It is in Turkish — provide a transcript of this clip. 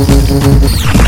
Altyazı M.K.